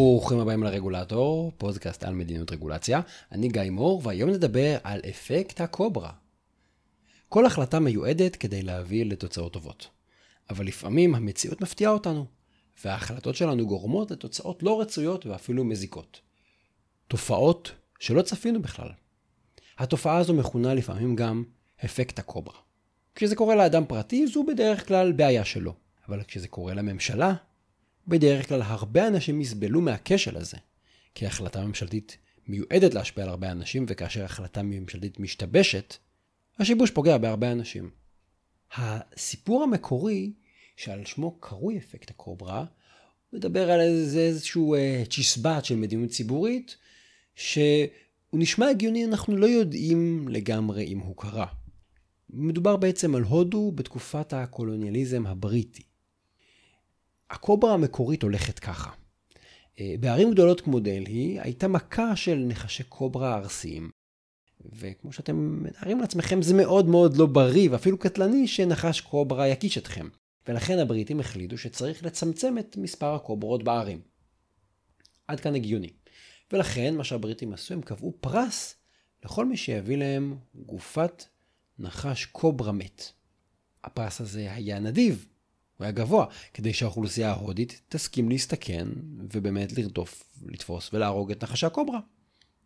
ברוכים הבאים לרגולטור, פודקאסט על מדיניות רגולציה. אני גיא מור, והיום נדבר על אפקט הקוברה. כל החלטה מיועדת כדי להביא לתוצאות טובות. אבל לפעמים המציאות מפתיעה אותנו, וההחלטות שלנו גורמות לתוצאות לא רצויות ואפילו מזיקות. תופעות שלא צפינו בכלל. התופעה הזו מכונה לפעמים גם אפקט הקוברה. כשזה קורה לאדם פרטי, זו בדרך כלל בעיה שלו. אבל כשזה קורה לממשלה, בדרך כלל הרבה אנשים יסבלו מהכשל הזה, כי החלטה ממשלתית מיועדת להשפיע על הרבה אנשים, וכאשר החלטה ממשלתית משתבשת, השיבוש פוגע בהרבה אנשים. הסיפור המקורי, שעל שמו קרוי אפקט הקוברה, מדבר על איזה, איזשהו אה, צ'יסבט של מדיניות ציבורית, שהוא נשמע הגיוני, אנחנו לא יודעים לגמרי אם הוא קרה. מדובר בעצם על הודו בתקופת הקולוניאליזם הבריטי. הקוברה המקורית הולכת ככה. אה, בערים גדולות כמו דלהי הייתה מכה של נחשי קוברה ארסיים. וכמו שאתם מתארים לעצמכם זה מאוד מאוד לא בריא ואפילו קטלני שנחש קוברה יקיש אתכם. ולכן הבריטים החליטו שצריך לצמצם את מספר הקוברות בערים. עד כאן הגיוני. ולכן מה שהבריטים עשו הם קבעו פרס לכל מי שיביא להם גופת נחש קוברה מת. הפרס הזה היה נדיב, הוא היה גבוה, כדי שהאוכלוסייה ההודית תסכים להסתכן ובאמת לרדוף, לתפוס ולהרוג את נחשי הקוברה.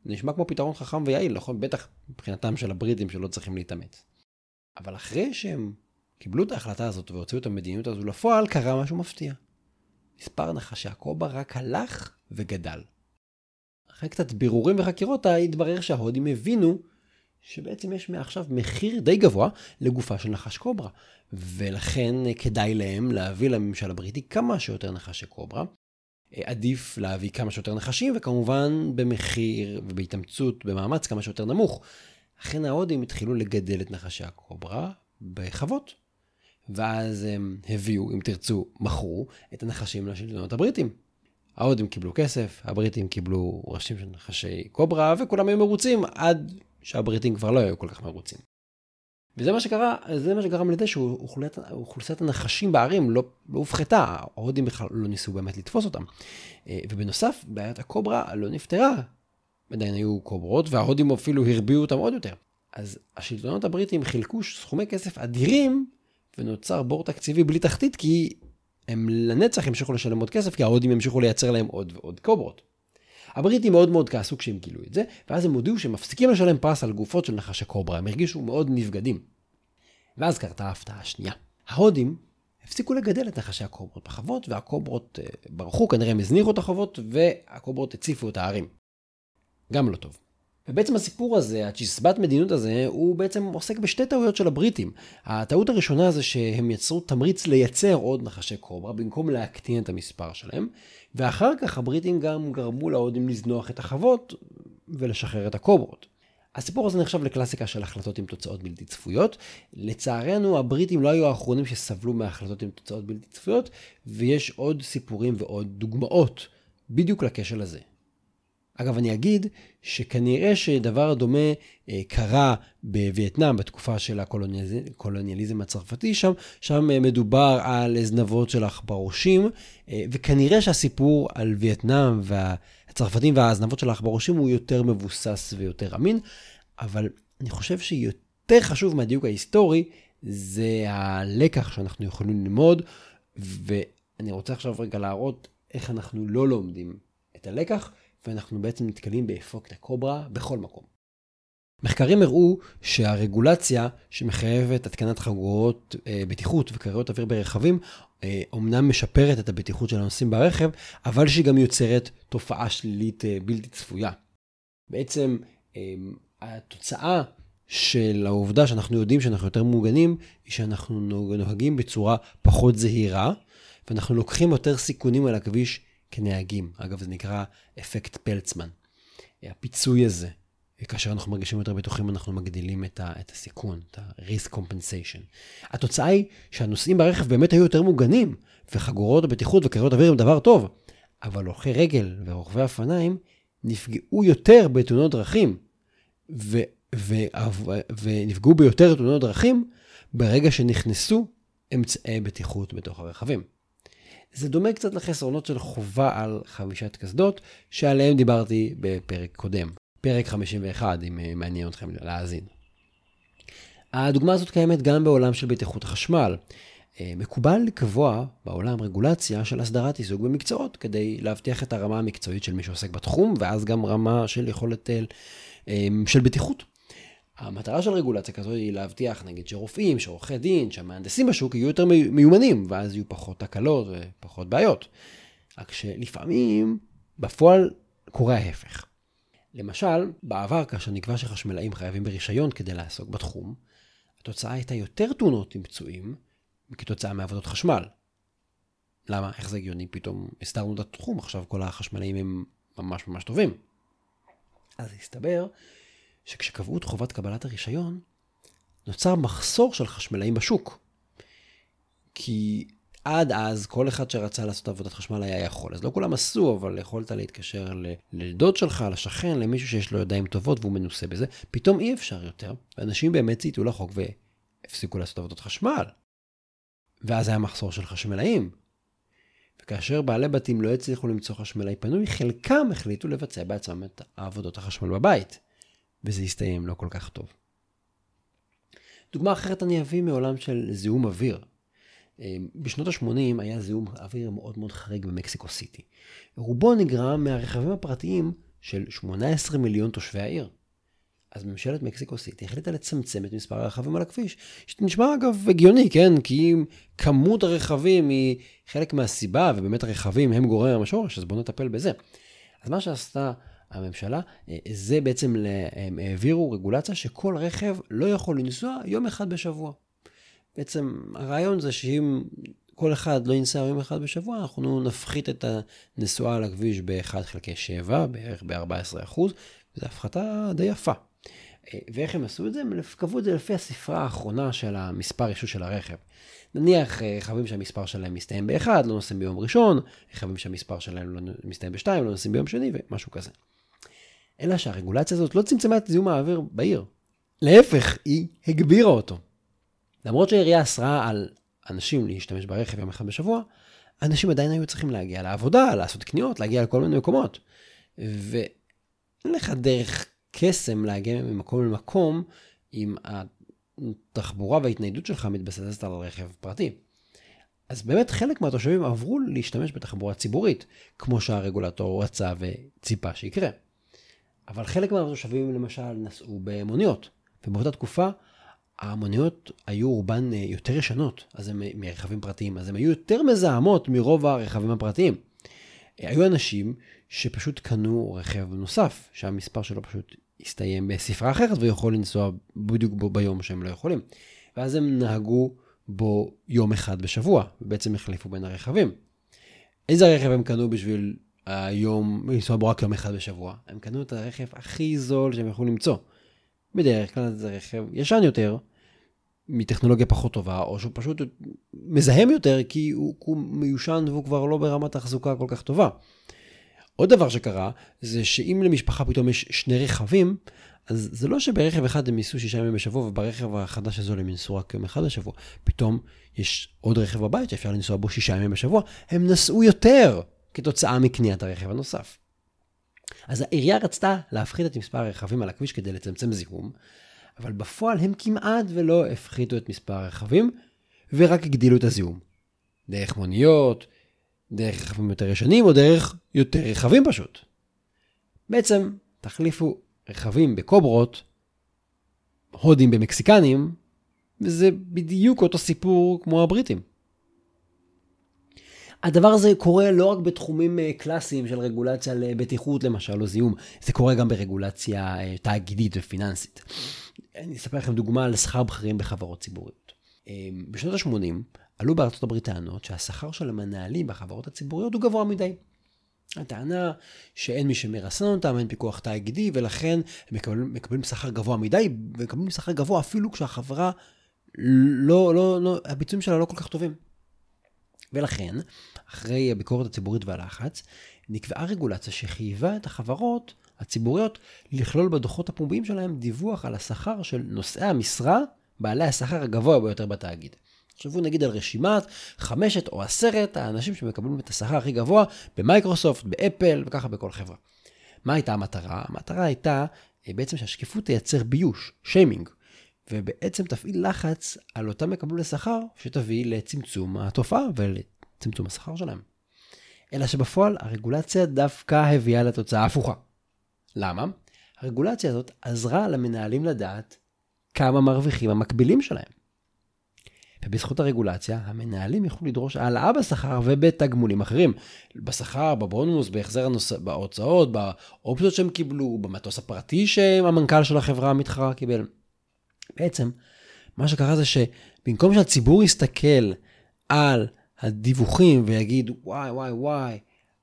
זה נשמע כמו פתרון חכם ויעיל, נכון? בטח מבחינתם של הבריטים שלא צריכים להתאמץ. אבל אחרי שהם קיבלו את ההחלטה הזאת והוציאו את המדיניות הזו לפועל, קרה משהו מפתיע. מספר נחשי הקוברה רק הלך וגדל. אחרי קצת בירורים וחקירות התברר שההודים הבינו שבעצם יש מעכשיו מחיר די גבוה לגופה של נחש קוברה. ולכן כדאי להם להביא לממשל הבריטי כמה שיותר נחשי קוברה. עדיף להביא כמה שיותר נחשים, וכמובן במחיר ובהתאמצות, במאמץ כמה שיותר נמוך. לכן ההודים התחילו לגדל את נחשי הקוברה בחוות. ואז הם הביאו, אם תרצו, מכרו את הנחשים לשלטונות הבריטים. ההודים קיבלו כסף, הבריטים קיבלו ראשים של נחשי קוברה, וכולם היו מרוצים עד שהבריטים כבר לא היו כל כך מרוצים. וזה מה שקרה, זה מה שגרם לזה שאוכלוסיית הנחשים בערים לא, לא הופחתה, ההודים בכלל לא ניסו באמת לתפוס אותם. אה, ובנוסף, בעיית הקוברה לא נפתרה. עדיין היו קוברות, וההודים אפילו הרביעו אותם עוד יותר. אז השלטונות הבריטים חילקו סכומי כסף אדירים, ונוצר בור תקציבי בלי תחתית, כי הם לנצח המשיכו לשלם עוד כסף, כי ההודים המשיכו לייצר להם עוד ועוד קוברות. הבריטים מאוד מאוד כעסו כשהם גילו את זה, ואז הם הודיעו שהם מפסיקים לשלם פרס על גופות של נחשי קוברה, הם הרגישו מאוד נבגדים. ואז קרתה ההפתעה השנייה. ההודים הפסיקו לגדל את נחשי הקוברות בחוות, והקוברות אה, ברחו, כנראה הם הזניחו את החוות, והקוברות הציפו את הערים. גם לא טוב. ובעצם הסיפור הזה, הצ'יסבת מדיניות הזה, הוא בעצם עוסק בשתי טעויות של הבריטים. הטעות הראשונה זה שהם יצרו תמריץ לייצר עוד נחשי קוברה במקום להקטין את המספר שלהם, ואחר כך הבריטים גם גרמו להודים לזנוח את החוות ולשחרר את הקוברות. הסיפור הזה נחשב לקלאסיקה של החלטות עם תוצאות בלתי צפויות. לצערנו, הבריטים לא היו האחרונים שסבלו מהחלטות עם תוצאות בלתי צפויות, ויש עוד סיפורים ועוד דוגמאות בדיוק לכשל הזה. אגב, אני אגיד שכנראה שדבר דומה אה, קרה בווייטנאם בתקופה של הקולוניאליזם הצרפתי שם, שם אה, מדובר על זנבות של עכברושים, אה, וכנראה שהסיפור על וייטנאם והצרפתים והזנבות של העכברושים הוא יותר מבוסס ויותר אמין, אבל אני חושב שיותר חשוב מהדיוק ההיסטורי, זה הלקח שאנחנו יכולים ללמוד, ואני רוצה עכשיו רגע להראות איך אנחנו לא לומדים את הלקח. ואנחנו בעצם נתקלים באפקט הקוברה בכל מקום. מחקרים הראו שהרגולציה שמחייבת התקנת חגורות אה, בטיחות וקריות אוויר ברכבים, אה, אומנם משפרת את הבטיחות של הנוסעים ברכב, אבל שהיא גם יוצרת תופעה שלילית אה, בלתי צפויה. בעצם אה, התוצאה של העובדה שאנחנו יודעים שאנחנו יותר מוגנים, היא שאנחנו נוהגים בצורה פחות זהירה, ואנחנו לוקחים יותר סיכונים על הכביש כנהגים. אגב, זה נקרא אפקט פלצמן. הפיצוי הזה, כאשר אנחנו מרגישים יותר בטוחים, אנחנו מגדילים את, ה, את הסיכון, את ה-risk compensation. התוצאה היא שהנוסעים ברכב באמת היו יותר מוגנים, וחגורות הבטיחות וקריות אוויר הם דבר טוב, אבל הולכי רגל ורוכבי אופניים נפגעו יותר בתאונות דרכים, ו, ו, ו, ונפגעו ביותר תאונות דרכים ברגע שנכנסו אמצעי בטיחות בתוך הרכבים. זה דומה קצת לחסרונות של חובה על חבישת קסדות, שעליהם דיברתי בפרק קודם, פרק 51, אם אה, מעניין אתכם להאזין. הדוגמה הזאת קיימת גם בעולם של בטיחות החשמל. אה, מקובל לקבוע בעולם רגולציה של הסדרת עיסוק במקצועות, כדי להבטיח את הרמה המקצועית של מי שעוסק בתחום, ואז גם רמה של יכולת אה, של בטיחות. המטרה של רגולציה כזו היא להבטיח, נגיד, שרופאים, שעורכי דין, שהמהנדסים בשוק יהיו יותר מיומנים, ואז יהיו פחות תקלות ופחות בעיות. רק שלפעמים, בפועל, קורה ההפך. למשל, בעבר, כאשר נקבע שחשמלאים חייבים ברישיון כדי לעסוק בתחום, התוצאה הייתה יותר תאונות עם פצועים כתוצאה מעבודות חשמל. למה? איך זה הגיוני? פתאום הסתרנו את התחום, עכשיו כל החשמלאים הם ממש ממש טובים. אז הסתבר שכשקבעו את חובת קבלת הרישיון, נוצר מחסור של חשמלאים בשוק. כי עד אז כל אחד שרצה לעשות עבודת חשמל היה יכול. אז לא כולם עשו, אבל יכולת להתקשר לדוד שלך, לשכן, למישהו שיש לו ידיים טובות והוא מנוסה בזה. פתאום אי אפשר יותר, ואנשים באמת צייתו לחוק והפסיקו לעשות עבודות חשמל. ואז היה מחסור של חשמלאים. וכאשר בעלי בתים לא הצליחו למצוא חשמלאי פנוי, חלקם החליטו לבצע בעצמם את העבודות החשמל בבית. וזה הסתיים לא כל כך טוב. דוגמה אחרת אני אביא מעולם של זיהום אוויר. אה, בשנות ה-80 היה זיהום אוויר מאוד מאוד חריג במקסיקו סיטי. רובו נגרם מהרכבים הפרטיים של 18 מיליון תושבי העיר. אז ממשלת מקסיקו סיטי החליטה לצמצם את מספר הרכבים על הכביש. שנשמע אגב הגיוני, כן? כי אם כמות הרכבים היא חלק מהסיבה, ובאמת הרכבים הם גורם המשורש, אז בואו נטפל בזה. אז מה שעשתה הממשלה, אה, זה בעצם, הם העבירו רגולציה שכל רכב לא יכול לנסוע יום אחד בשבוע. בעצם הרעיון זה שאם כל אחד לא יינסע יום אחד בשבוע, אנחנו נפחית את הנסועה על הכביש ב-1 חלקי 7, בערך ב-14%, וזו הפחתה די יפה. אה, ואיך הם עשו את זה? הם קבעו את זה לפי הספרה האחרונה של המספר אישות של הרכב. נניח אה, רכבים שהמספר שלהם מסתיים ב-1, לא נוסעים ביום ראשון, רכבים שהמספר שלהם לא מסתיים ב-2, לא נוסעים ביום שני, ומשהו כזה. אלא שהרגולציה הזאת לא צמצמה את זיהום האוויר בעיר. להפך, היא הגבירה אותו. למרות שהעירייה אסרה על אנשים להשתמש ברכב יום אחד בשבוע, אנשים עדיין היו צריכים להגיע לעבודה, לעשות קניות, להגיע לכל מיני מקומות. ואין לך דרך קסם להגיע ממקום למקום אם התחבורה וההתניידות שלך מתבססת על רכב פרטי. אז באמת חלק מהתושבים עברו להשתמש בתחבורה ציבורית, כמו שהרגולטור רצה וציפה שיקרה. אבל חלק מהתושבים למשל נסעו במוניות, ובאותה תקופה המוניות היו רובן אה, יותר ישנות, אז הם מרכבים פרטיים, אז הן היו יותר מזהמות מרוב הרכבים הפרטיים. אה, היו אנשים שפשוט קנו רכב נוסף, שהמספר שלו פשוט הסתיים בספרה אחרת ויכול לנסוע בדיוק בו ביום שהם לא יכולים. ואז הם נהגו בו יום אחד בשבוע, ובעצם החליפו בין הרכבים. איזה רכב הם קנו בשביל היום לנסוע בו רק יום אחד בשבוע? הם קנו את הרכב הכי זול שהם יכלו למצוא. בדרך כלל זה רכב ישן יותר, מטכנולוגיה פחות טובה, או שהוא פשוט מזהם יותר כי הוא, הוא מיושן והוא כבר לא ברמת תחזוקה כל כך טובה. עוד דבר שקרה, זה שאם למשפחה פתאום יש שני רכבים, אז זה לא שברכב אחד הם ייסעו שישה ימים בשבוע, וברכב החדש הזו הם ייסעו רק יום אחד בשבוע. פתאום יש עוד רכב בבית שאפשר לנסוע בו שישה ימים בשבוע, הם נסעו יותר כתוצאה מקניית הרכב הנוסף. אז העירייה רצתה להפחית את מספר הרכבים על הכביש כדי לצמצם זיהום, אבל בפועל הם כמעט ולא הפחיתו את מספר הרכבים, ורק הגדילו את הזיהום. דרך מוניות, דרך רכבים יותר ישנים, או דרך יותר רכבים פשוט. בעצם, תחליפו רכבים בקוברות, הודים במקסיקנים, וזה בדיוק אותו סיפור כמו הבריטים. הדבר הזה קורה לא רק בתחומים אה, קלאסיים של רגולציה לבטיחות למשל, או זיהום, זה קורה גם ברגולציה אה, תאגידית ופיננסית. אני אספר לכם דוגמה על שכר בכירים בחברות ציבוריות. אה, בשנות ה-80 עלו בארצות הברית טענות שהשכר של המנהלים בחברות הציבוריות הוא גבוה מדי. הטענה שאין מי שמרסן אותם, אין פיקוח תאגידי, ולכן הם מקבלים, מקבלים שכר גבוה מדי, ומקבלים שכר גבוה אפילו כשהחברה, לא, לא, לא, הביצועים שלה לא כל כך טובים. ולכן, אחרי הביקורת הציבורית והלחץ, נקבעה רגולציה שחייבה את החברות הציבוריות לכלול בדוחות הפומביים שלהם דיווח על השכר של נושאי המשרה בעלי השכר הגבוה ביותר בתאגיד. תחשבו נגיד על רשימת חמשת או עשרת האנשים שמקבלים את השכר הכי גבוה במייקרוסופט, באפל וככה בכל חברה. מה הייתה המטרה? המטרה הייתה אה, בעצם שהשקיפות תייצר ביוש, שיימינג, ובעצם תפעיל לחץ על אותם מקבלי שכר שתביא לצמצום התופעה ולצמצום השכר שלהם. אלא שבפועל הרגולציה דווקא הביאה לתוצאה הפוכה. למה? הרגולציה הזאת עזרה למנהלים לדעת כמה מרוויחים המקבילים שלהם. ובזכות הרגולציה, המנהלים יוכלו לדרוש העלאה בשכר ובתגמולים אחרים. בשכר, בבונוס, בהחזר הנוס... בהוצאות, באופציות שהם קיבלו, במטוס הפרטי שהמנכ"ל של החברה המתחרה קיבל. בעצם, מה שקרה זה שבמקום שהציבור יסתכל על הדיווחים ויגיד, וואי, וואי, וואי,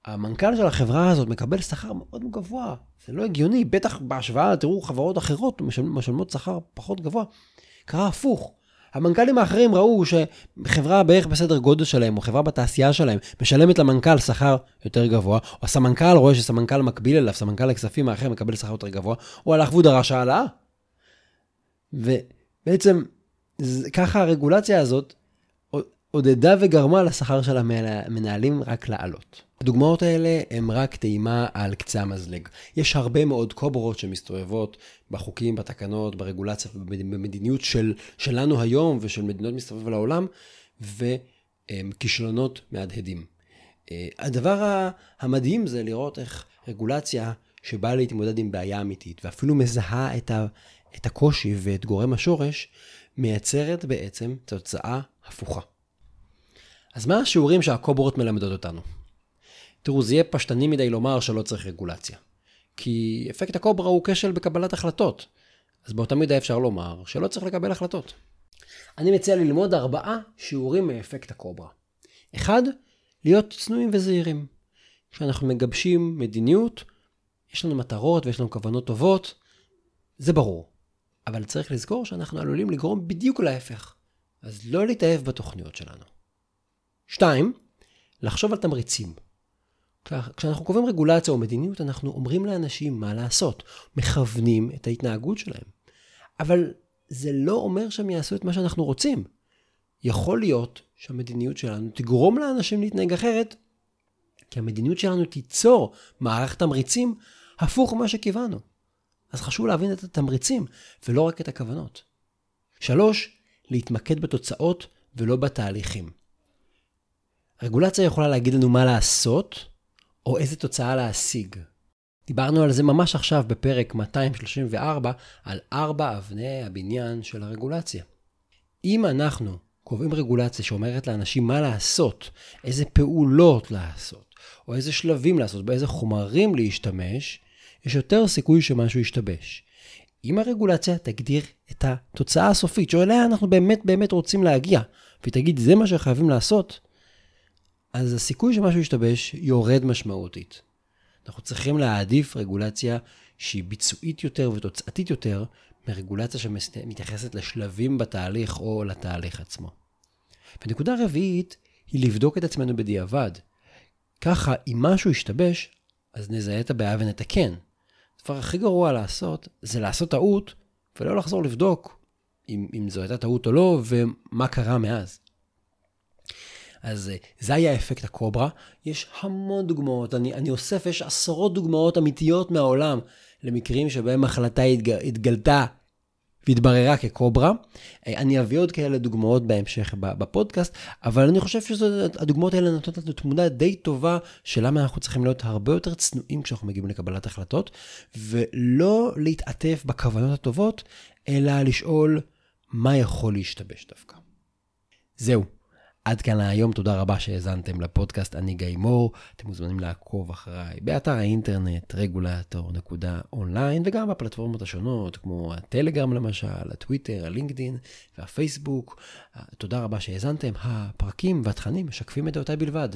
המנכ"ל של החברה הזאת מקבל שכר מאוד גבוה, זה לא הגיוני, בטח בהשוואה, תראו, חברות אחרות משלמות שכר פחות גבוה. קרה הפוך. המנכ"לים האחרים ראו שחברה בערך בסדר גודל שלהם, או חברה בתעשייה שלהם, משלמת למנכ"ל שכר יותר גבוה, או הסמנכ"ל רואה שסמנכ"ל מקביל אליו, סמנכ"ל הכספים האחר מקבל שכר יותר גבוה, הוא הלך והוא דרש העלאה. ובעצם, ככה הרגולציה הזאת עודדה וגרמה לשכר של המנהלים רק לעלות. הדוגמאות האלה הן רק טעימה על קצה המזלג. יש הרבה מאוד קוברות שמסתובבות בחוקים, בתקנות, ברגולציה ובמדיניות של, שלנו היום ושל מדינות מסתובב לעולם, וכישלונות מהדהדים. אה, הדבר המדהים זה לראות איך רגולציה שבאה להתמודד עם בעיה אמיתית, ואפילו מזהה את, ה, את הקושי ואת גורם השורש, מייצרת בעצם תוצאה הפוכה. אז מה השיעורים שהקוברות מלמדות אותנו? תראו, זה יהיה פשטני מדי לומר שלא צריך רגולציה. כי אפקט הקוברה הוא כשל בקבלת החלטות. אז באותה מידה אפשר לומר שלא צריך לקבל החלטות. אני מציע ללמוד ארבעה שיעורים מאפקט הקוברה. אחד, להיות צנועים וזהירים. כשאנחנו מגבשים מדיניות, יש לנו מטרות ויש לנו כוונות טובות, זה ברור. אבל צריך לזכור שאנחנו עלולים לגרום בדיוק להפך. אז לא להתאהב בתוכניות שלנו. שתיים, לחשוב על תמריצים. כשאנחנו קובעים רגולציה או מדיניות, אנחנו אומרים לאנשים מה לעשות, מכוונים את ההתנהגות שלהם. אבל זה לא אומר שהם יעשו את מה שאנחנו רוצים. יכול להיות שהמדיניות שלנו תגרום לאנשים להתנהג אחרת, כי המדיניות שלנו תיצור מערך תמריצים הפוך ממה שקיוונו. אז חשוב להבין את התמריצים, ולא רק את הכוונות. שלוש, להתמקד בתוצאות ולא בתהליכים. רגולציה יכולה להגיד לנו מה לעשות, או איזה תוצאה להשיג. דיברנו על זה ממש עכשיו בפרק 234, על ארבע אבני הבניין של הרגולציה. אם אנחנו קובעים רגולציה שאומרת לאנשים מה לעשות, איזה פעולות לעשות, או איזה שלבים לעשות, באיזה חומרים להשתמש, יש יותר סיכוי שמשהו ישתבש. אם הרגולציה תגדיר את התוצאה הסופית, שאליה אנחנו באמת באמת רוצים להגיע, והיא תגיד זה מה שחייבים לעשות, אז הסיכוי שמשהו ישתבש יורד משמעותית. אנחנו צריכים להעדיף רגולציה שהיא ביצועית יותר ותוצאתית יותר, מרגולציה שמתייחסת לשלבים בתהליך או לתהליך עצמו. ונקודה רביעית היא לבדוק את עצמנו בדיעבד. ככה, אם משהו ישתבש, אז נזהה את הבעיה ונתקן. הדבר הכי גרוע לעשות, זה לעשות טעות, ולא לחזור לבדוק אם, אם זו הייתה טעות או לא, ומה קרה מאז. אז אה, זה היה אפקט הקוברה. יש המון דוגמאות, אני, אני אוסף, יש עשרות דוגמאות אמיתיות מהעולם למקרים שבהם החלטה התג, התגלתה והתבררה כקוברה. אה, אני אביא עוד כאלה דוגמאות בהמשך בפודקאסט, אבל אני חושב שהדוגמאות האלה נותנות לנו תמונה די טובה של למה אנחנו צריכים להיות הרבה יותר צנועים כשאנחנו מגיעים לקבלת החלטות, ולא להתעטף בכוונות הטובות, אלא לשאול מה יכול להשתבש דווקא. זהו. עד כאן להיום, תודה רבה שהאזנתם לפודקאסט אני גיא מור. אתם מוזמנים לעקוב אחריי באתר האינטרנט רגולטור.אונליין וגם בפלטפורמות השונות כמו הטלגרם למשל, הטוויטר, הלינקדין והפייסבוק. תודה רבה שהאזנתם. הפרקים והתכנים משקפים את דעותיי בלבד.